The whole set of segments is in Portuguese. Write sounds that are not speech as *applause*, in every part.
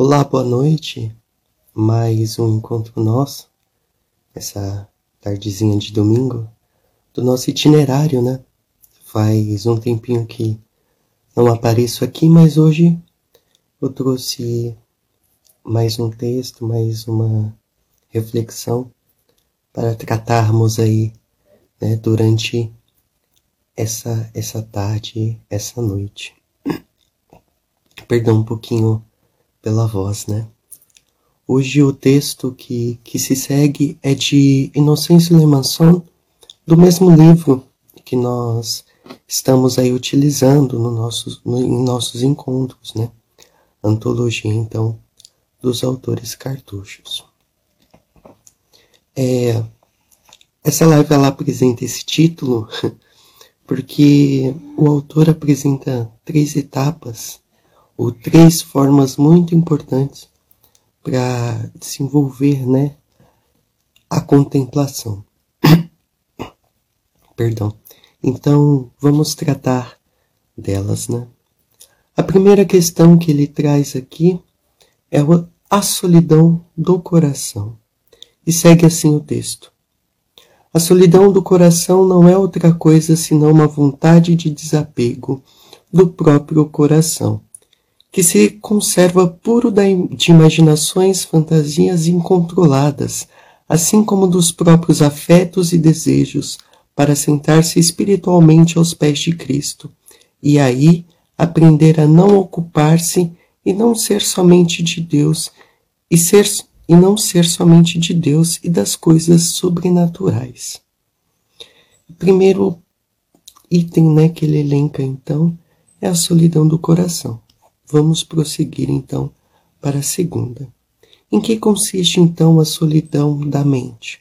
Olá, boa noite. Mais um encontro nosso, essa tardezinha de domingo, do nosso itinerário, né? Faz um tempinho que não apareço aqui, mas hoje eu trouxe mais um texto, mais uma reflexão para tratarmos aí, né, durante essa essa tarde, essa noite. Perdão um pouquinho pela voz, né? Hoje o texto que, que se segue é de Inocêncio Lemanson, do mesmo livro que nós estamos aí utilizando no nossos, no, em nossos encontros, né? Antologia, então, dos autores cartuchos. É, essa live ela apresenta esse título *laughs* porque o autor apresenta três etapas ou três formas muito importantes para desenvolver, né, a contemplação. *coughs* Perdão. Então, vamos tratar delas, né? A primeira questão que ele traz aqui é a solidão do coração. E segue assim o texto. A solidão do coração não é outra coisa senão uma vontade de desapego do próprio coração que se conserva puro de imaginações, fantasias incontroladas, assim como dos próprios afetos e desejos, para sentar-se espiritualmente aos pés de Cristo, e aí aprender a não ocupar-se e não ser somente de Deus, e ser e não ser somente de Deus e das coisas sobrenaturais. Primeiro item né, que ele elenca então é a solidão do coração. Vamos prosseguir então para a segunda. Em que consiste então a solidão da mente?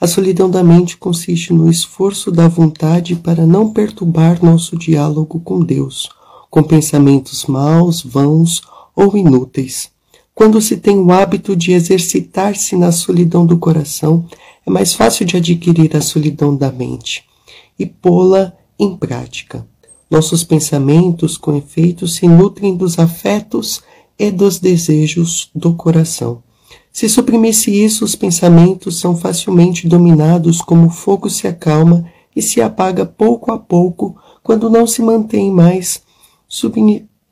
A solidão da mente consiste no esforço da vontade para não perturbar nosso diálogo com Deus, com pensamentos maus, vãos ou inúteis. Quando se tem o hábito de exercitar-se na solidão do coração, é mais fácil de adquirir a solidão da mente e pô-la em prática. Nossos pensamentos, com efeito, se nutrem dos afetos e dos desejos do coração. Se suprimisse isso, os pensamentos são facilmente dominados como o fogo se acalma e se apaga pouco a pouco quando não se mantém mais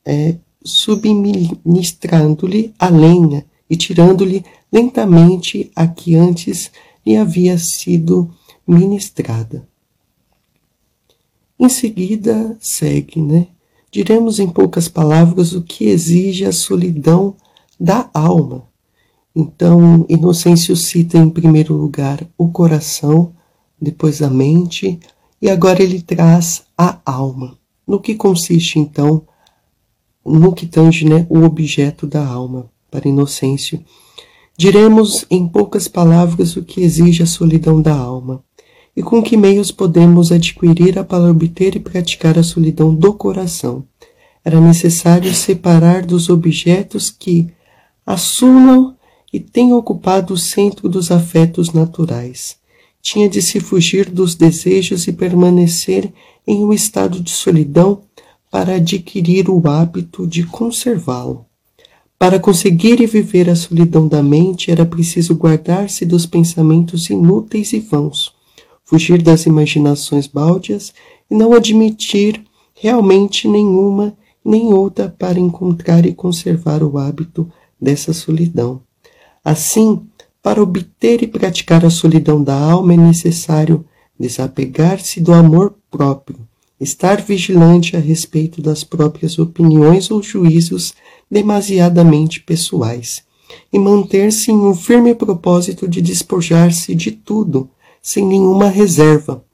é, subministrando-lhe a lenha e tirando-lhe lentamente a que antes lhe havia sido ministrada. Em seguida, segue, né? Diremos em poucas palavras o que exige a solidão da alma. Então, Inocêncio cita em primeiro lugar o coração, depois a mente, e agora ele traz a alma. No que consiste, então, no que tange né, o objeto da alma, para Inocêncio? Diremos em poucas palavras o que exige a solidão da alma e com que meios podemos adquirir-a para obter e praticar a solidão do coração. Era necessário separar dos objetos que assumam e têm ocupado o centro dos afetos naturais. Tinha de se fugir dos desejos e permanecer em um estado de solidão para adquirir o hábito de conservá-lo. Para conseguir e viver a solidão da mente era preciso guardar-se dos pensamentos inúteis e vãos fugir das imaginações baldias e não admitir realmente nenhuma nem outra para encontrar e conservar o hábito dessa solidão. Assim, para obter e praticar a solidão da alma é necessário desapegar-se do amor próprio, estar vigilante a respeito das próprias opiniões ou juízos demasiadamente pessoais e manter-se em um firme propósito de despojar-se de tudo sem nenhuma reserva,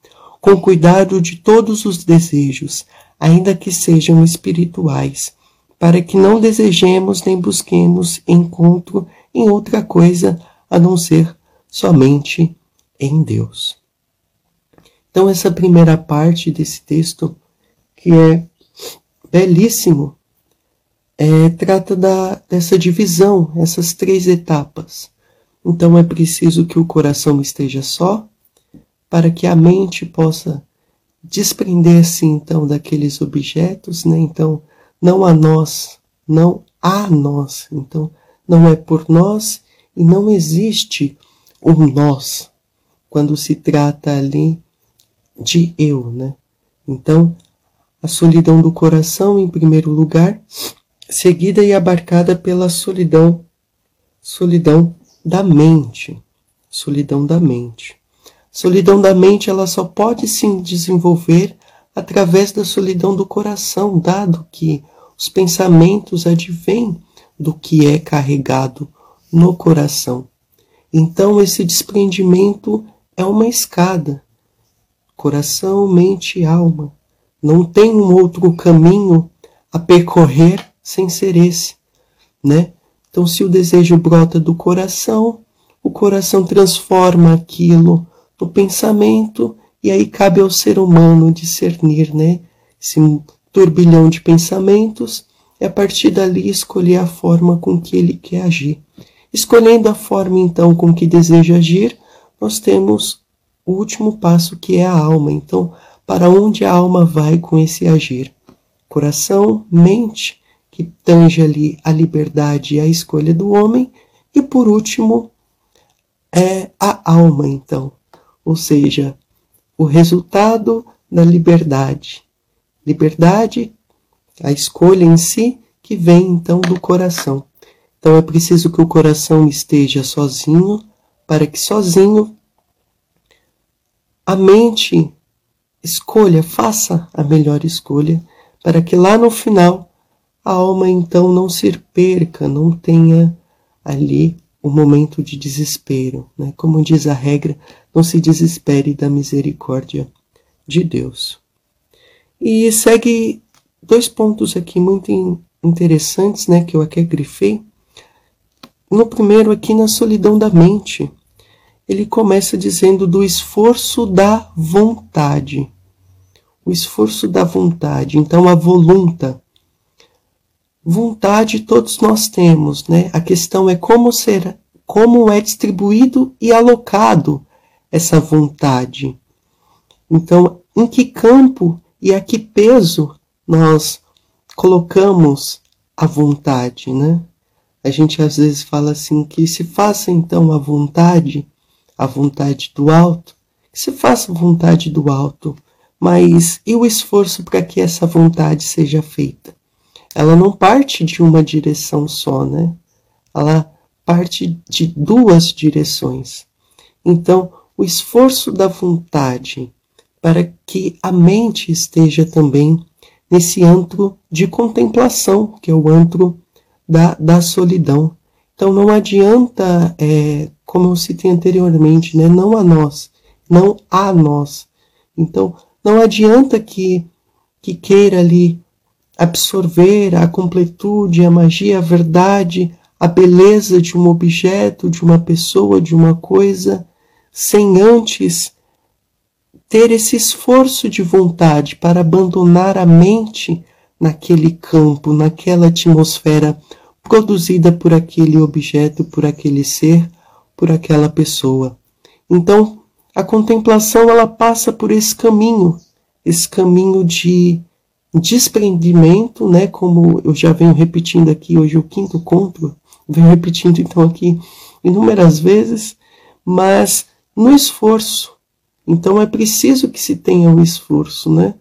com cuidado de todos os desejos, ainda que sejam espirituais, para que não desejemos nem busquemos encontro em outra coisa a não ser somente em Deus. Então, essa primeira parte desse texto, que é belíssimo, é, trata da, dessa divisão, essas três etapas. Então, é preciso que o coração esteja só, para que a mente possa desprender-se então daqueles objetos, né? Então, não a nós, não a nós. Então, não é por nós e não existe um nós quando se trata ali de eu, né? Então, a solidão do coração em primeiro lugar, seguida e abarcada pela solidão, solidão da mente, solidão da mente. Solidão da mente ela só pode se desenvolver através da solidão do coração, dado que os pensamentos advêm do que é carregado no coração. Então, esse desprendimento é uma escada. Coração, mente e alma. Não tem um outro caminho a percorrer sem ser esse, né? Então, se o desejo brota do coração, o coração transforma aquilo no pensamento e aí cabe ao ser humano discernir, né? Esse turbilhão de pensamentos e a partir dali escolher a forma com que ele quer agir. Escolhendo a forma então com que deseja agir, nós temos o último passo que é a alma. Então, para onde a alma vai com esse agir? Coração, mente, que tange ali a liberdade e a escolha do homem, e por último, é a alma, então, ou seja, o resultado da liberdade. Liberdade, a escolha em si, que vem então do coração. Então é preciso que o coração esteja sozinho, para que sozinho a mente escolha, faça a melhor escolha, para que lá no final a alma então não se perca, não tenha ali o momento de desespero. Né? Como diz a regra, não se desespere da misericórdia de Deus. E segue dois pontos aqui muito interessantes, né, que eu aqui grifei. No primeiro, aqui na solidão da mente, ele começa dizendo do esforço da vontade. O esforço da vontade, então a volunta. Vontade todos nós temos, né? A questão é como ser, como é distribuído e alocado essa vontade. Então, em que campo e a que peso nós colocamos a vontade, né? A gente às vezes fala assim que se faça então a vontade, a vontade do alto, que se faça a vontade do alto, mas e o esforço para que essa vontade seja feita? Ela não parte de uma direção só, né? Ela parte de duas direções. Então, o esforço da vontade para que a mente esteja também nesse antro de contemplação, que é o antro da, da solidão. Então não adianta, é, como eu citei anteriormente, né, não a nós, não a nós. Então não adianta que, que queira ali absorver a completude, a magia, a verdade, a beleza de um objeto, de uma pessoa, de uma coisa, sem antes ter esse esforço de vontade para abandonar a mente naquele campo, naquela atmosfera produzida por aquele objeto, por aquele ser, por aquela pessoa. Então, a contemplação ela passa por esse caminho, esse caminho de desprendimento, né, como eu já venho repetindo aqui, hoje é o quinto conto, venho repetindo então aqui inúmeras vezes, mas no esforço. Então é preciso que se tenha um esforço, né?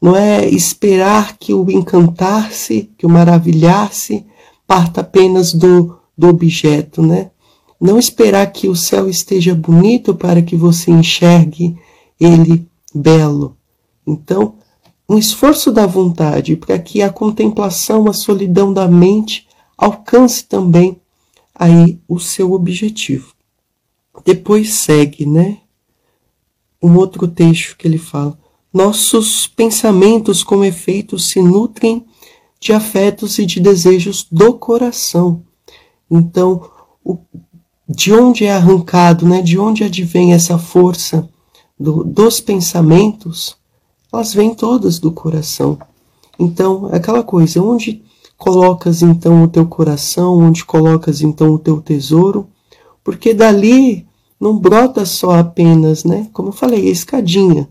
Não é esperar que o encantar-se, que o maravilhar-se parta apenas do, do objeto, né? Não esperar que o céu esteja bonito para que você enxergue ele belo. Então, um esforço da vontade para que a contemplação, a solidão da mente alcance também aí o seu objetivo. Depois segue, né? Um outro texto que ele fala: Nossos pensamentos, como efeito, se nutrem de afetos e de desejos do coração. Então, o, de onde é arrancado, né? De onde advém essa força do, dos pensamentos? Elas vêm todas do coração. Então, é aquela coisa, onde colocas então o teu coração, onde colocas então o teu tesouro, porque dali não brota só apenas, né? Como eu falei, a escadinha.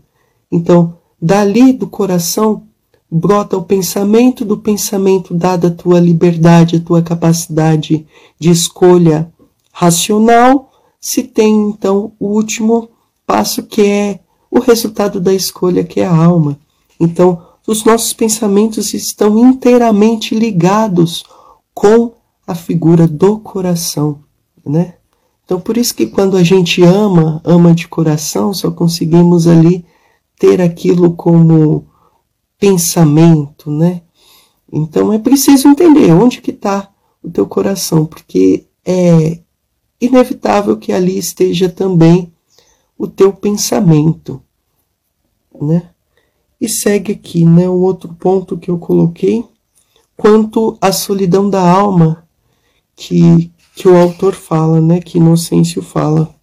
Então, dali do coração brota o pensamento, do pensamento, dada a tua liberdade, a tua capacidade de escolha racional, se tem então o último passo que é o resultado da escolha, que é a alma. Então, os nossos pensamentos estão inteiramente ligados com a figura do coração, né? Então, por isso que quando a gente ama, ama de coração, só conseguimos ali ter aquilo como pensamento, né? Então é preciso entender onde que está o teu coração, porque é inevitável que ali esteja também o teu pensamento, né? E segue aqui, né, o outro ponto que eu coloquei, quanto à solidão da alma, que, que o autor fala, né, que Inocêncio fala,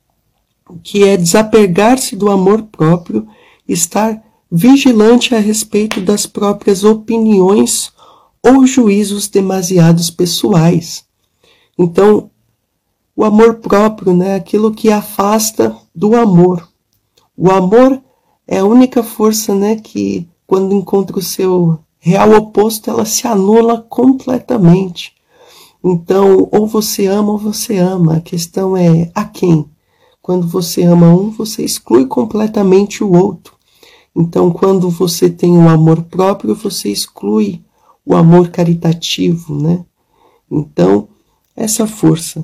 que é desapegar-se do amor próprio, estar vigilante a respeito das próprias opiniões ou juízos demasiados pessoais. Então, o amor próprio, né, aquilo que afasta do amor. O amor é a única força, né, que quando encontra o seu real oposto, ela se anula completamente. Então, ou você ama ou você ama. A questão é a quem. Quando você ama um, você exclui completamente o outro. Então, quando você tem o amor próprio, você exclui o amor caritativo, né? Então, essa força,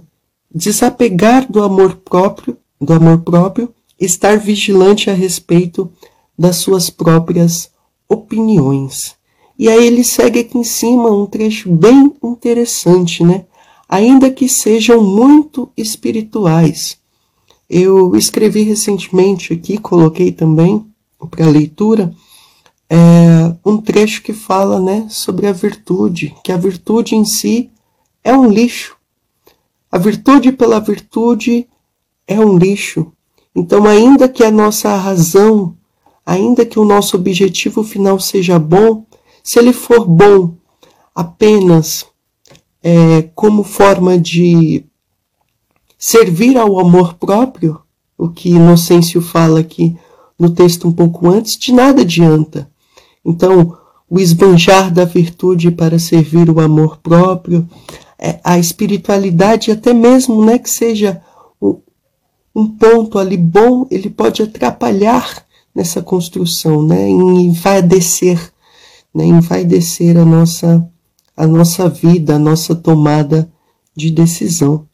desapegar do amor próprio, do amor próprio, estar vigilante a respeito das suas próprias opiniões. E aí ele segue aqui em cima um trecho bem interessante, né? Ainda que sejam muito espirituais. Eu escrevi recentemente aqui, coloquei também para leitura é um trecho que fala né, sobre a virtude, que a virtude em si é um lixo. A virtude pela virtude é um lixo. Então, ainda que a nossa razão, ainda que o nosso objetivo final seja bom, se ele for bom apenas é, como forma de servir ao amor próprio, o que Inocêncio fala aqui no texto um pouco antes, de nada adianta. Então, o esbanjar da virtude para servir o amor próprio, é, a espiritualidade, até mesmo né, que seja um ponto ali bom, ele pode atrapalhar nessa construção, né, em envaidecer, né, envaidecer a nossa, a nossa vida, a nossa tomada de decisão.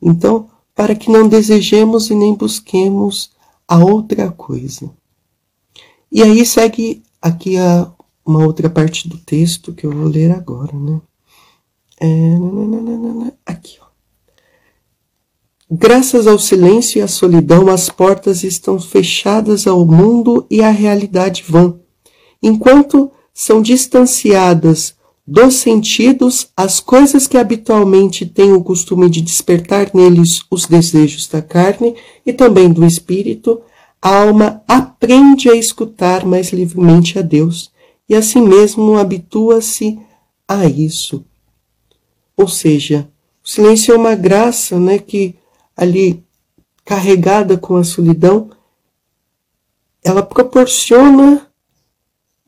Então, para que não desejemos e nem busquemos a outra coisa. E aí segue aqui a, uma outra parte do texto que eu vou ler agora, né? É, aqui, ó. Graças ao silêncio e à solidão, as portas estão fechadas ao mundo e à realidade vã. Enquanto são distanciadas dos sentidos, as coisas que habitualmente têm o costume de despertar neles os desejos da carne e também do espírito, a alma aprende a escutar mais livremente a Deus e assim mesmo habitua-se a isso. Ou seja, o silêncio é uma graça, né, que ali carregada com a solidão, ela proporciona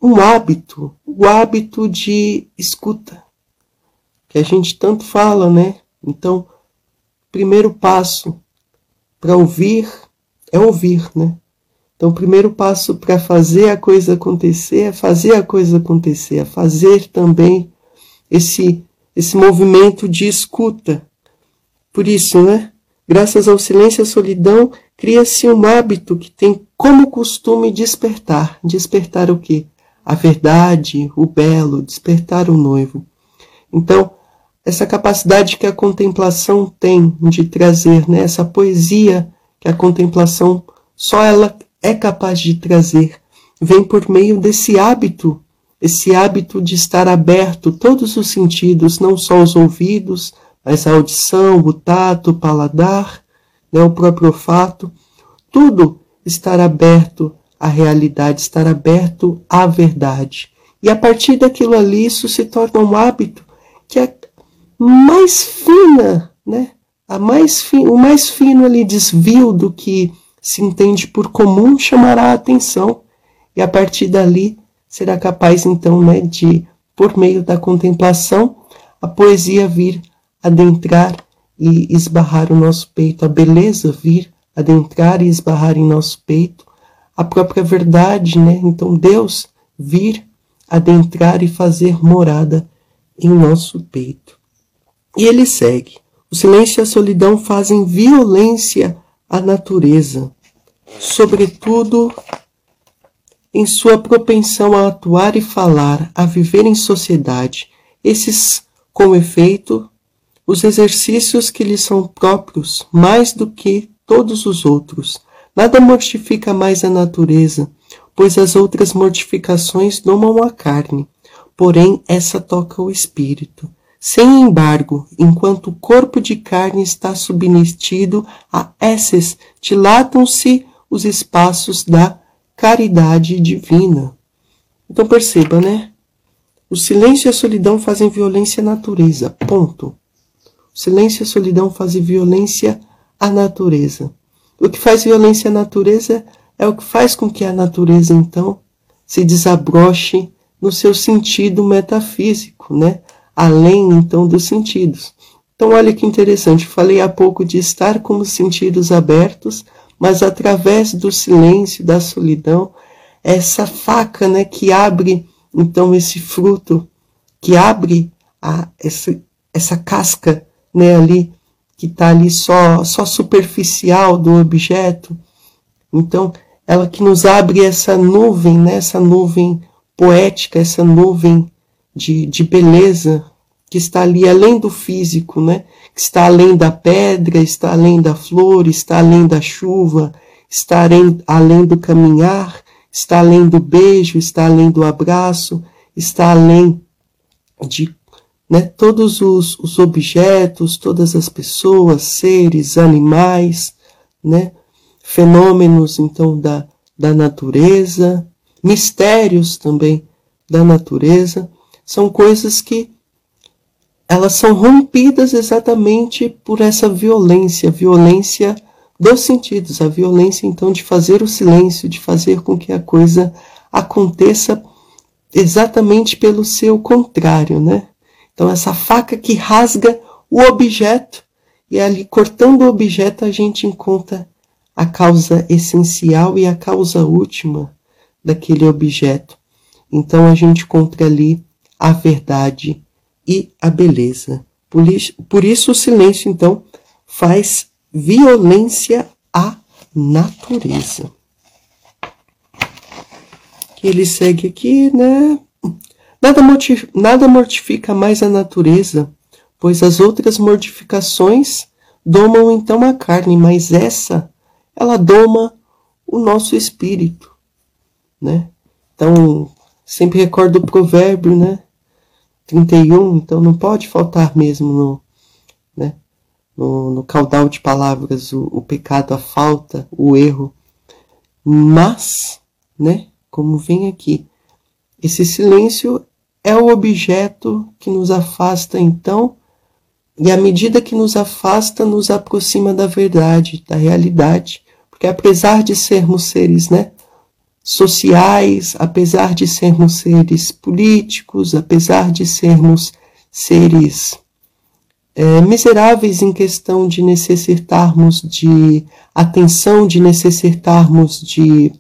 um hábito, o hábito de escuta, que a gente tanto fala, né? Então, primeiro passo para ouvir é ouvir, né? Então, o primeiro passo para fazer a coisa acontecer é fazer a coisa acontecer, é fazer também esse esse movimento de escuta. Por isso, né? Graças ao silêncio e à solidão, cria-se um hábito que tem como costume despertar. Despertar o quê? A verdade, o belo, despertar o noivo. Então, essa capacidade que a contemplação tem de trazer, né, essa poesia que a contemplação só ela é capaz de trazer, vem por meio desse hábito, esse hábito de estar aberto todos os sentidos, não só os ouvidos, mas a audição, o tato, o paladar, né, o próprio olfato, tudo estar aberto a realidade, estar aberto à verdade. E a partir daquilo ali, isso se torna um hábito que é mais fina, né? A mais fi, o mais fino ali desvio do que se entende por comum chamará a atenção. E a partir dali será capaz então, né, de por meio da contemplação, a poesia vir adentrar e esbarrar o nosso peito, a beleza vir adentrar e esbarrar em nosso peito, a própria verdade, né? Então Deus vir adentrar e fazer morada em nosso peito. E ele segue: o silêncio e a solidão fazem violência à natureza, sobretudo em sua propensão a atuar e falar, a viver em sociedade. Esses, com efeito, os exercícios que lhe são próprios mais do que todos os outros. Nada mortifica mais a natureza, pois as outras mortificações domam a carne, porém essa toca o espírito. Sem embargo, enquanto o corpo de carne está submetido a esses, dilatam-se os espaços da caridade divina. Então perceba, né? O silêncio e a solidão fazem violência à natureza. Ponto. O silêncio e a solidão fazem violência à natureza. O que faz violência à natureza é o que faz com que a natureza, então, se desabroche no seu sentido metafísico, né? além então dos sentidos. Então, olha que interessante, falei há pouco de estar com os sentidos abertos, mas através do silêncio, da solidão, essa faca né, que abre então esse fruto, que abre a, essa, essa casca né, ali, que está ali só, só superficial do objeto. Então, ela que nos abre essa nuvem, né, essa nuvem poética, essa nuvem de, de beleza que está ali além do físico, né? que está além da pedra, está além da flor, está além da chuva, está além, além do caminhar, está além do beijo, está além do abraço, está além de né, todos os, os objetos, todas as pessoas, seres, animais, né, fenômenos então da, da natureza, mistérios também da natureza são coisas que elas são rompidas exatamente por essa violência, violência dos sentidos, a violência então de fazer o silêncio, de fazer com que a coisa aconteça exatamente pelo seu contrário, né? Então essa faca que rasga o objeto e ali cortando o objeto a gente encontra a causa essencial e a causa última daquele objeto. Então a gente encontra ali a verdade e a beleza. Por isso, por isso o silêncio, então, faz violência à natureza. Ele segue aqui, né? Nada, mortifica, mais a natureza, pois as outras mortificações domam então a carne, mas essa, ela doma o nosso espírito, né? Então, sempre recordo o provérbio, né? 31, então não pode faltar mesmo no, né, no, no caudal de palavras o, o pecado, a falta, o erro. Mas, né, como vem aqui, esse silêncio é o objeto que nos afasta então, e à medida que nos afasta, nos aproxima da verdade, da realidade, porque apesar de sermos seres, né, sociais, apesar de sermos seres políticos, apesar de sermos seres é, miseráveis em questão de necessitarmos de atenção, de necessitarmos de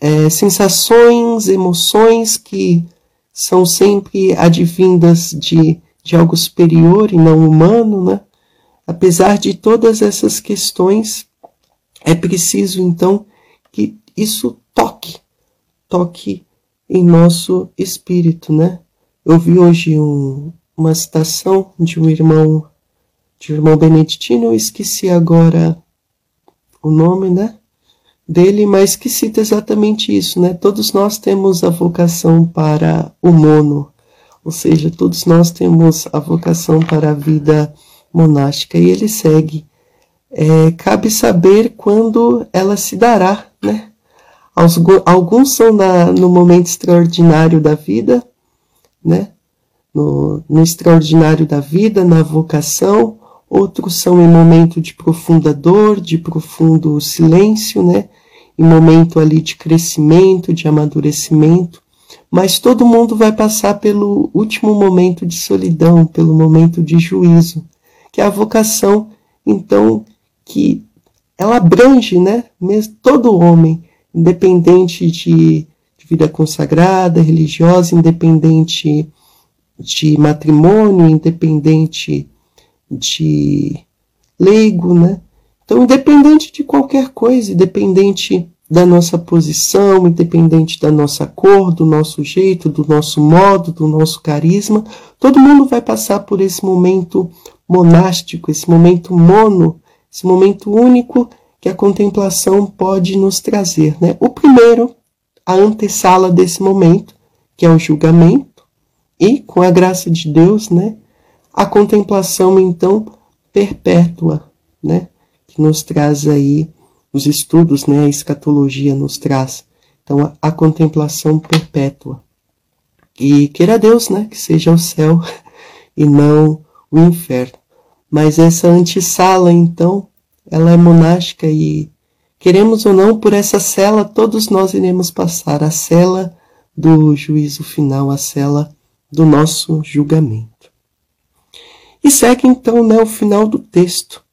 é, sensações, emoções que são sempre advindas de, de algo superior e não humano, né? Apesar de todas essas questões, é preciso então que isso toque, toque em nosso espírito, né? Eu vi hoje um, uma citação de um irmão, de um irmão beneditino, eu esqueci agora o nome, né? Dele, mas que cita exatamente isso, né? Todos nós temos a vocação para o mono, ou seja, todos nós temos a vocação para a vida monástica. E ele segue: é, cabe saber quando ela se dará, né? Alguns são na, no momento extraordinário da vida, né? No, no, extraordinário da vida, na vocação, outros são em momento de profunda dor, de profundo silêncio, né? Em momento ali de crescimento, de amadurecimento, mas todo mundo vai passar pelo último momento de solidão, pelo momento de juízo, que é a vocação, então, que ela abrange, né, mesmo todo homem, independente de, de vida consagrada, religiosa, independente de matrimônio, independente de leigo, né? Então, independente de qualquer coisa, independente da nossa posição, independente da nossa cor, do nosso jeito, do nosso modo, do nosso carisma, todo mundo vai passar por esse momento monástico, esse momento mono, esse momento único que a contemplação pode nos trazer. Né? O primeiro, a antessala desse momento, que é o julgamento, e com a graça de Deus, né, a contemplação então perpétua, né, que nos traz aí os estudos, né, a escatologia nos traz. Então a, a contemplação perpétua. E queira Deus, né, que seja o céu *laughs* e não o inferno. Mas essa antessala, então, ela é monástica e, queremos ou não, por essa cela todos nós iremos passar a cela do juízo final, a cela do nosso julgamento. E segue então né, o final do texto.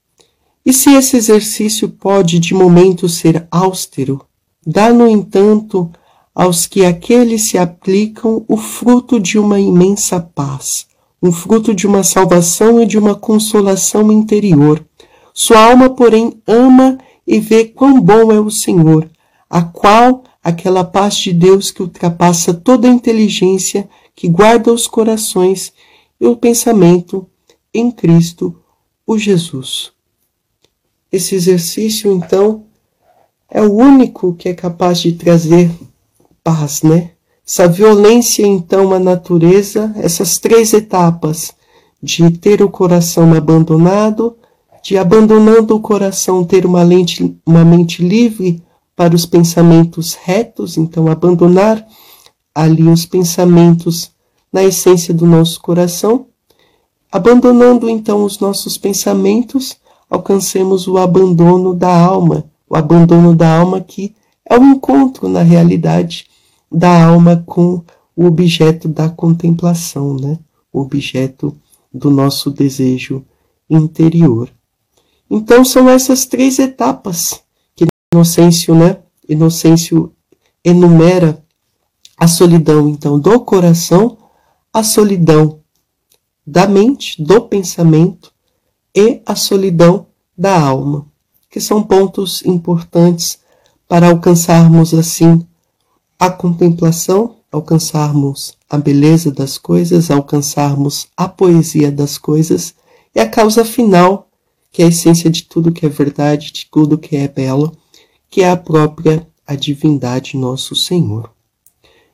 E se esse exercício pode de momento ser austero, dá, no entanto, aos que aqueles se aplicam o fruto de uma imensa paz, um fruto de uma salvação e de uma consolação interior. Sua alma, porém, ama e vê quão bom é o Senhor, a qual aquela paz de Deus que ultrapassa toda a inteligência, que guarda os corações e o pensamento em Cristo, o Jesus. Esse exercício, então, é o único que é capaz de trazer paz, né? Essa violência, então, à natureza, essas três etapas de ter o coração abandonado, de abandonando o coração ter uma, lente, uma mente livre para os pensamentos retos, então abandonar ali os pensamentos na essência do nosso coração, abandonando então os nossos pensamentos, alcancemos o abandono da alma, o abandono da alma que é o encontro na realidade da alma com o objeto da contemplação, né? O objeto do nosso desejo interior. Então são essas três etapas que Inocêncio, né? Inocêncio enumera a solidão então do coração, a solidão da mente, do pensamento e a solidão da alma, que são pontos importantes para alcançarmos assim a contemplação, alcançarmos a beleza das coisas, alcançarmos a poesia das coisas e a causa final, que é a essência de tudo que é verdade, de tudo que é belo, que é a própria a divindade nosso Senhor.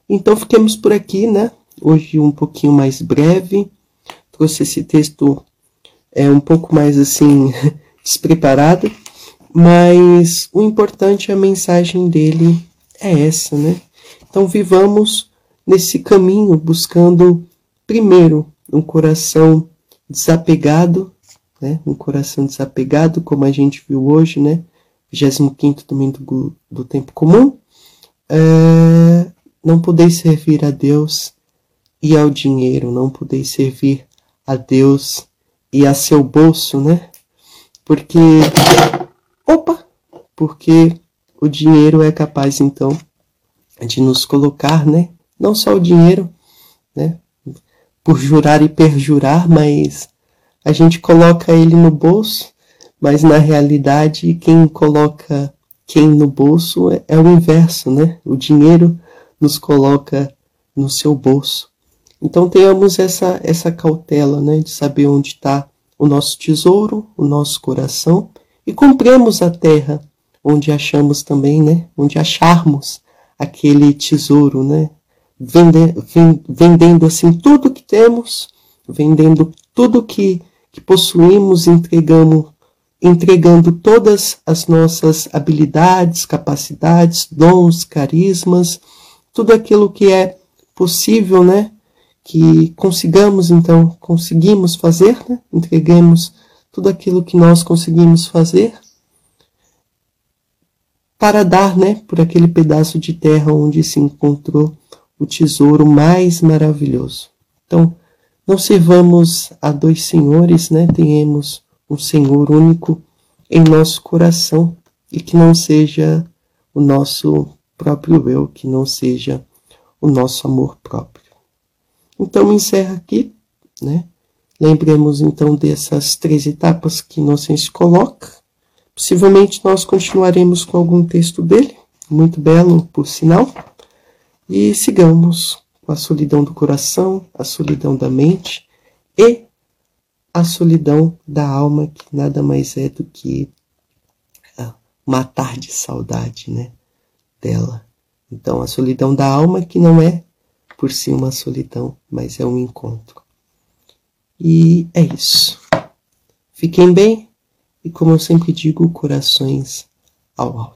Então fiquemos por aqui, né? Hoje um pouquinho mais breve. Trouxe esse texto é um pouco mais assim *laughs* despreparado, mas o importante a mensagem dele é essa, né? Então, vivamos nesse caminho buscando, primeiro, um coração desapegado, né? um coração desapegado, como a gente viu hoje, né? 25 domingo do, tempo comum. É, não podeis servir a Deus e ao dinheiro, não podeis servir a Deus e a seu bolso, né? Porque, opa, porque o dinheiro é capaz então de nos colocar, né? Não só o dinheiro, né? Por jurar e perjurar, mas a gente coloca ele no bolso, mas na realidade quem coloca quem no bolso é, é o inverso, né? O dinheiro nos coloca no seu bolso. Então tenhamos essa essa cautela, né, de saber onde está o nosso tesouro, o nosso coração e compremos a terra onde achamos também, né, onde acharmos aquele tesouro, né? Vende, vendendo assim tudo que temos, vendendo tudo que, que possuímos, entregamos, entregando todas as nossas habilidades, capacidades, dons, carismas, tudo aquilo que é possível, né? Que consigamos, então, conseguimos fazer, né? Entreguemos tudo aquilo que nós conseguimos fazer para dar, né, por aquele pedaço de terra onde se encontrou o tesouro mais maravilhoso. Então, não servamos a dois senhores, né? Tenhamos um Senhor único em nosso coração e que não seja o nosso próprio eu, que não seja o nosso amor próprio. Então, encerra aqui, né? Lembremos então dessas três etapas que Inocêncio coloca. Possivelmente nós continuaremos com algum texto dele, muito belo, por sinal, e sigamos com a solidão do coração, a solidão da mente e a solidão da alma, que nada mais é do que matar de saudade, né, dela. Então, a solidão da alma que não é por si uma solidão, mas é um encontro. E é isso. Fiquem bem e, como eu sempre digo, corações ao alto.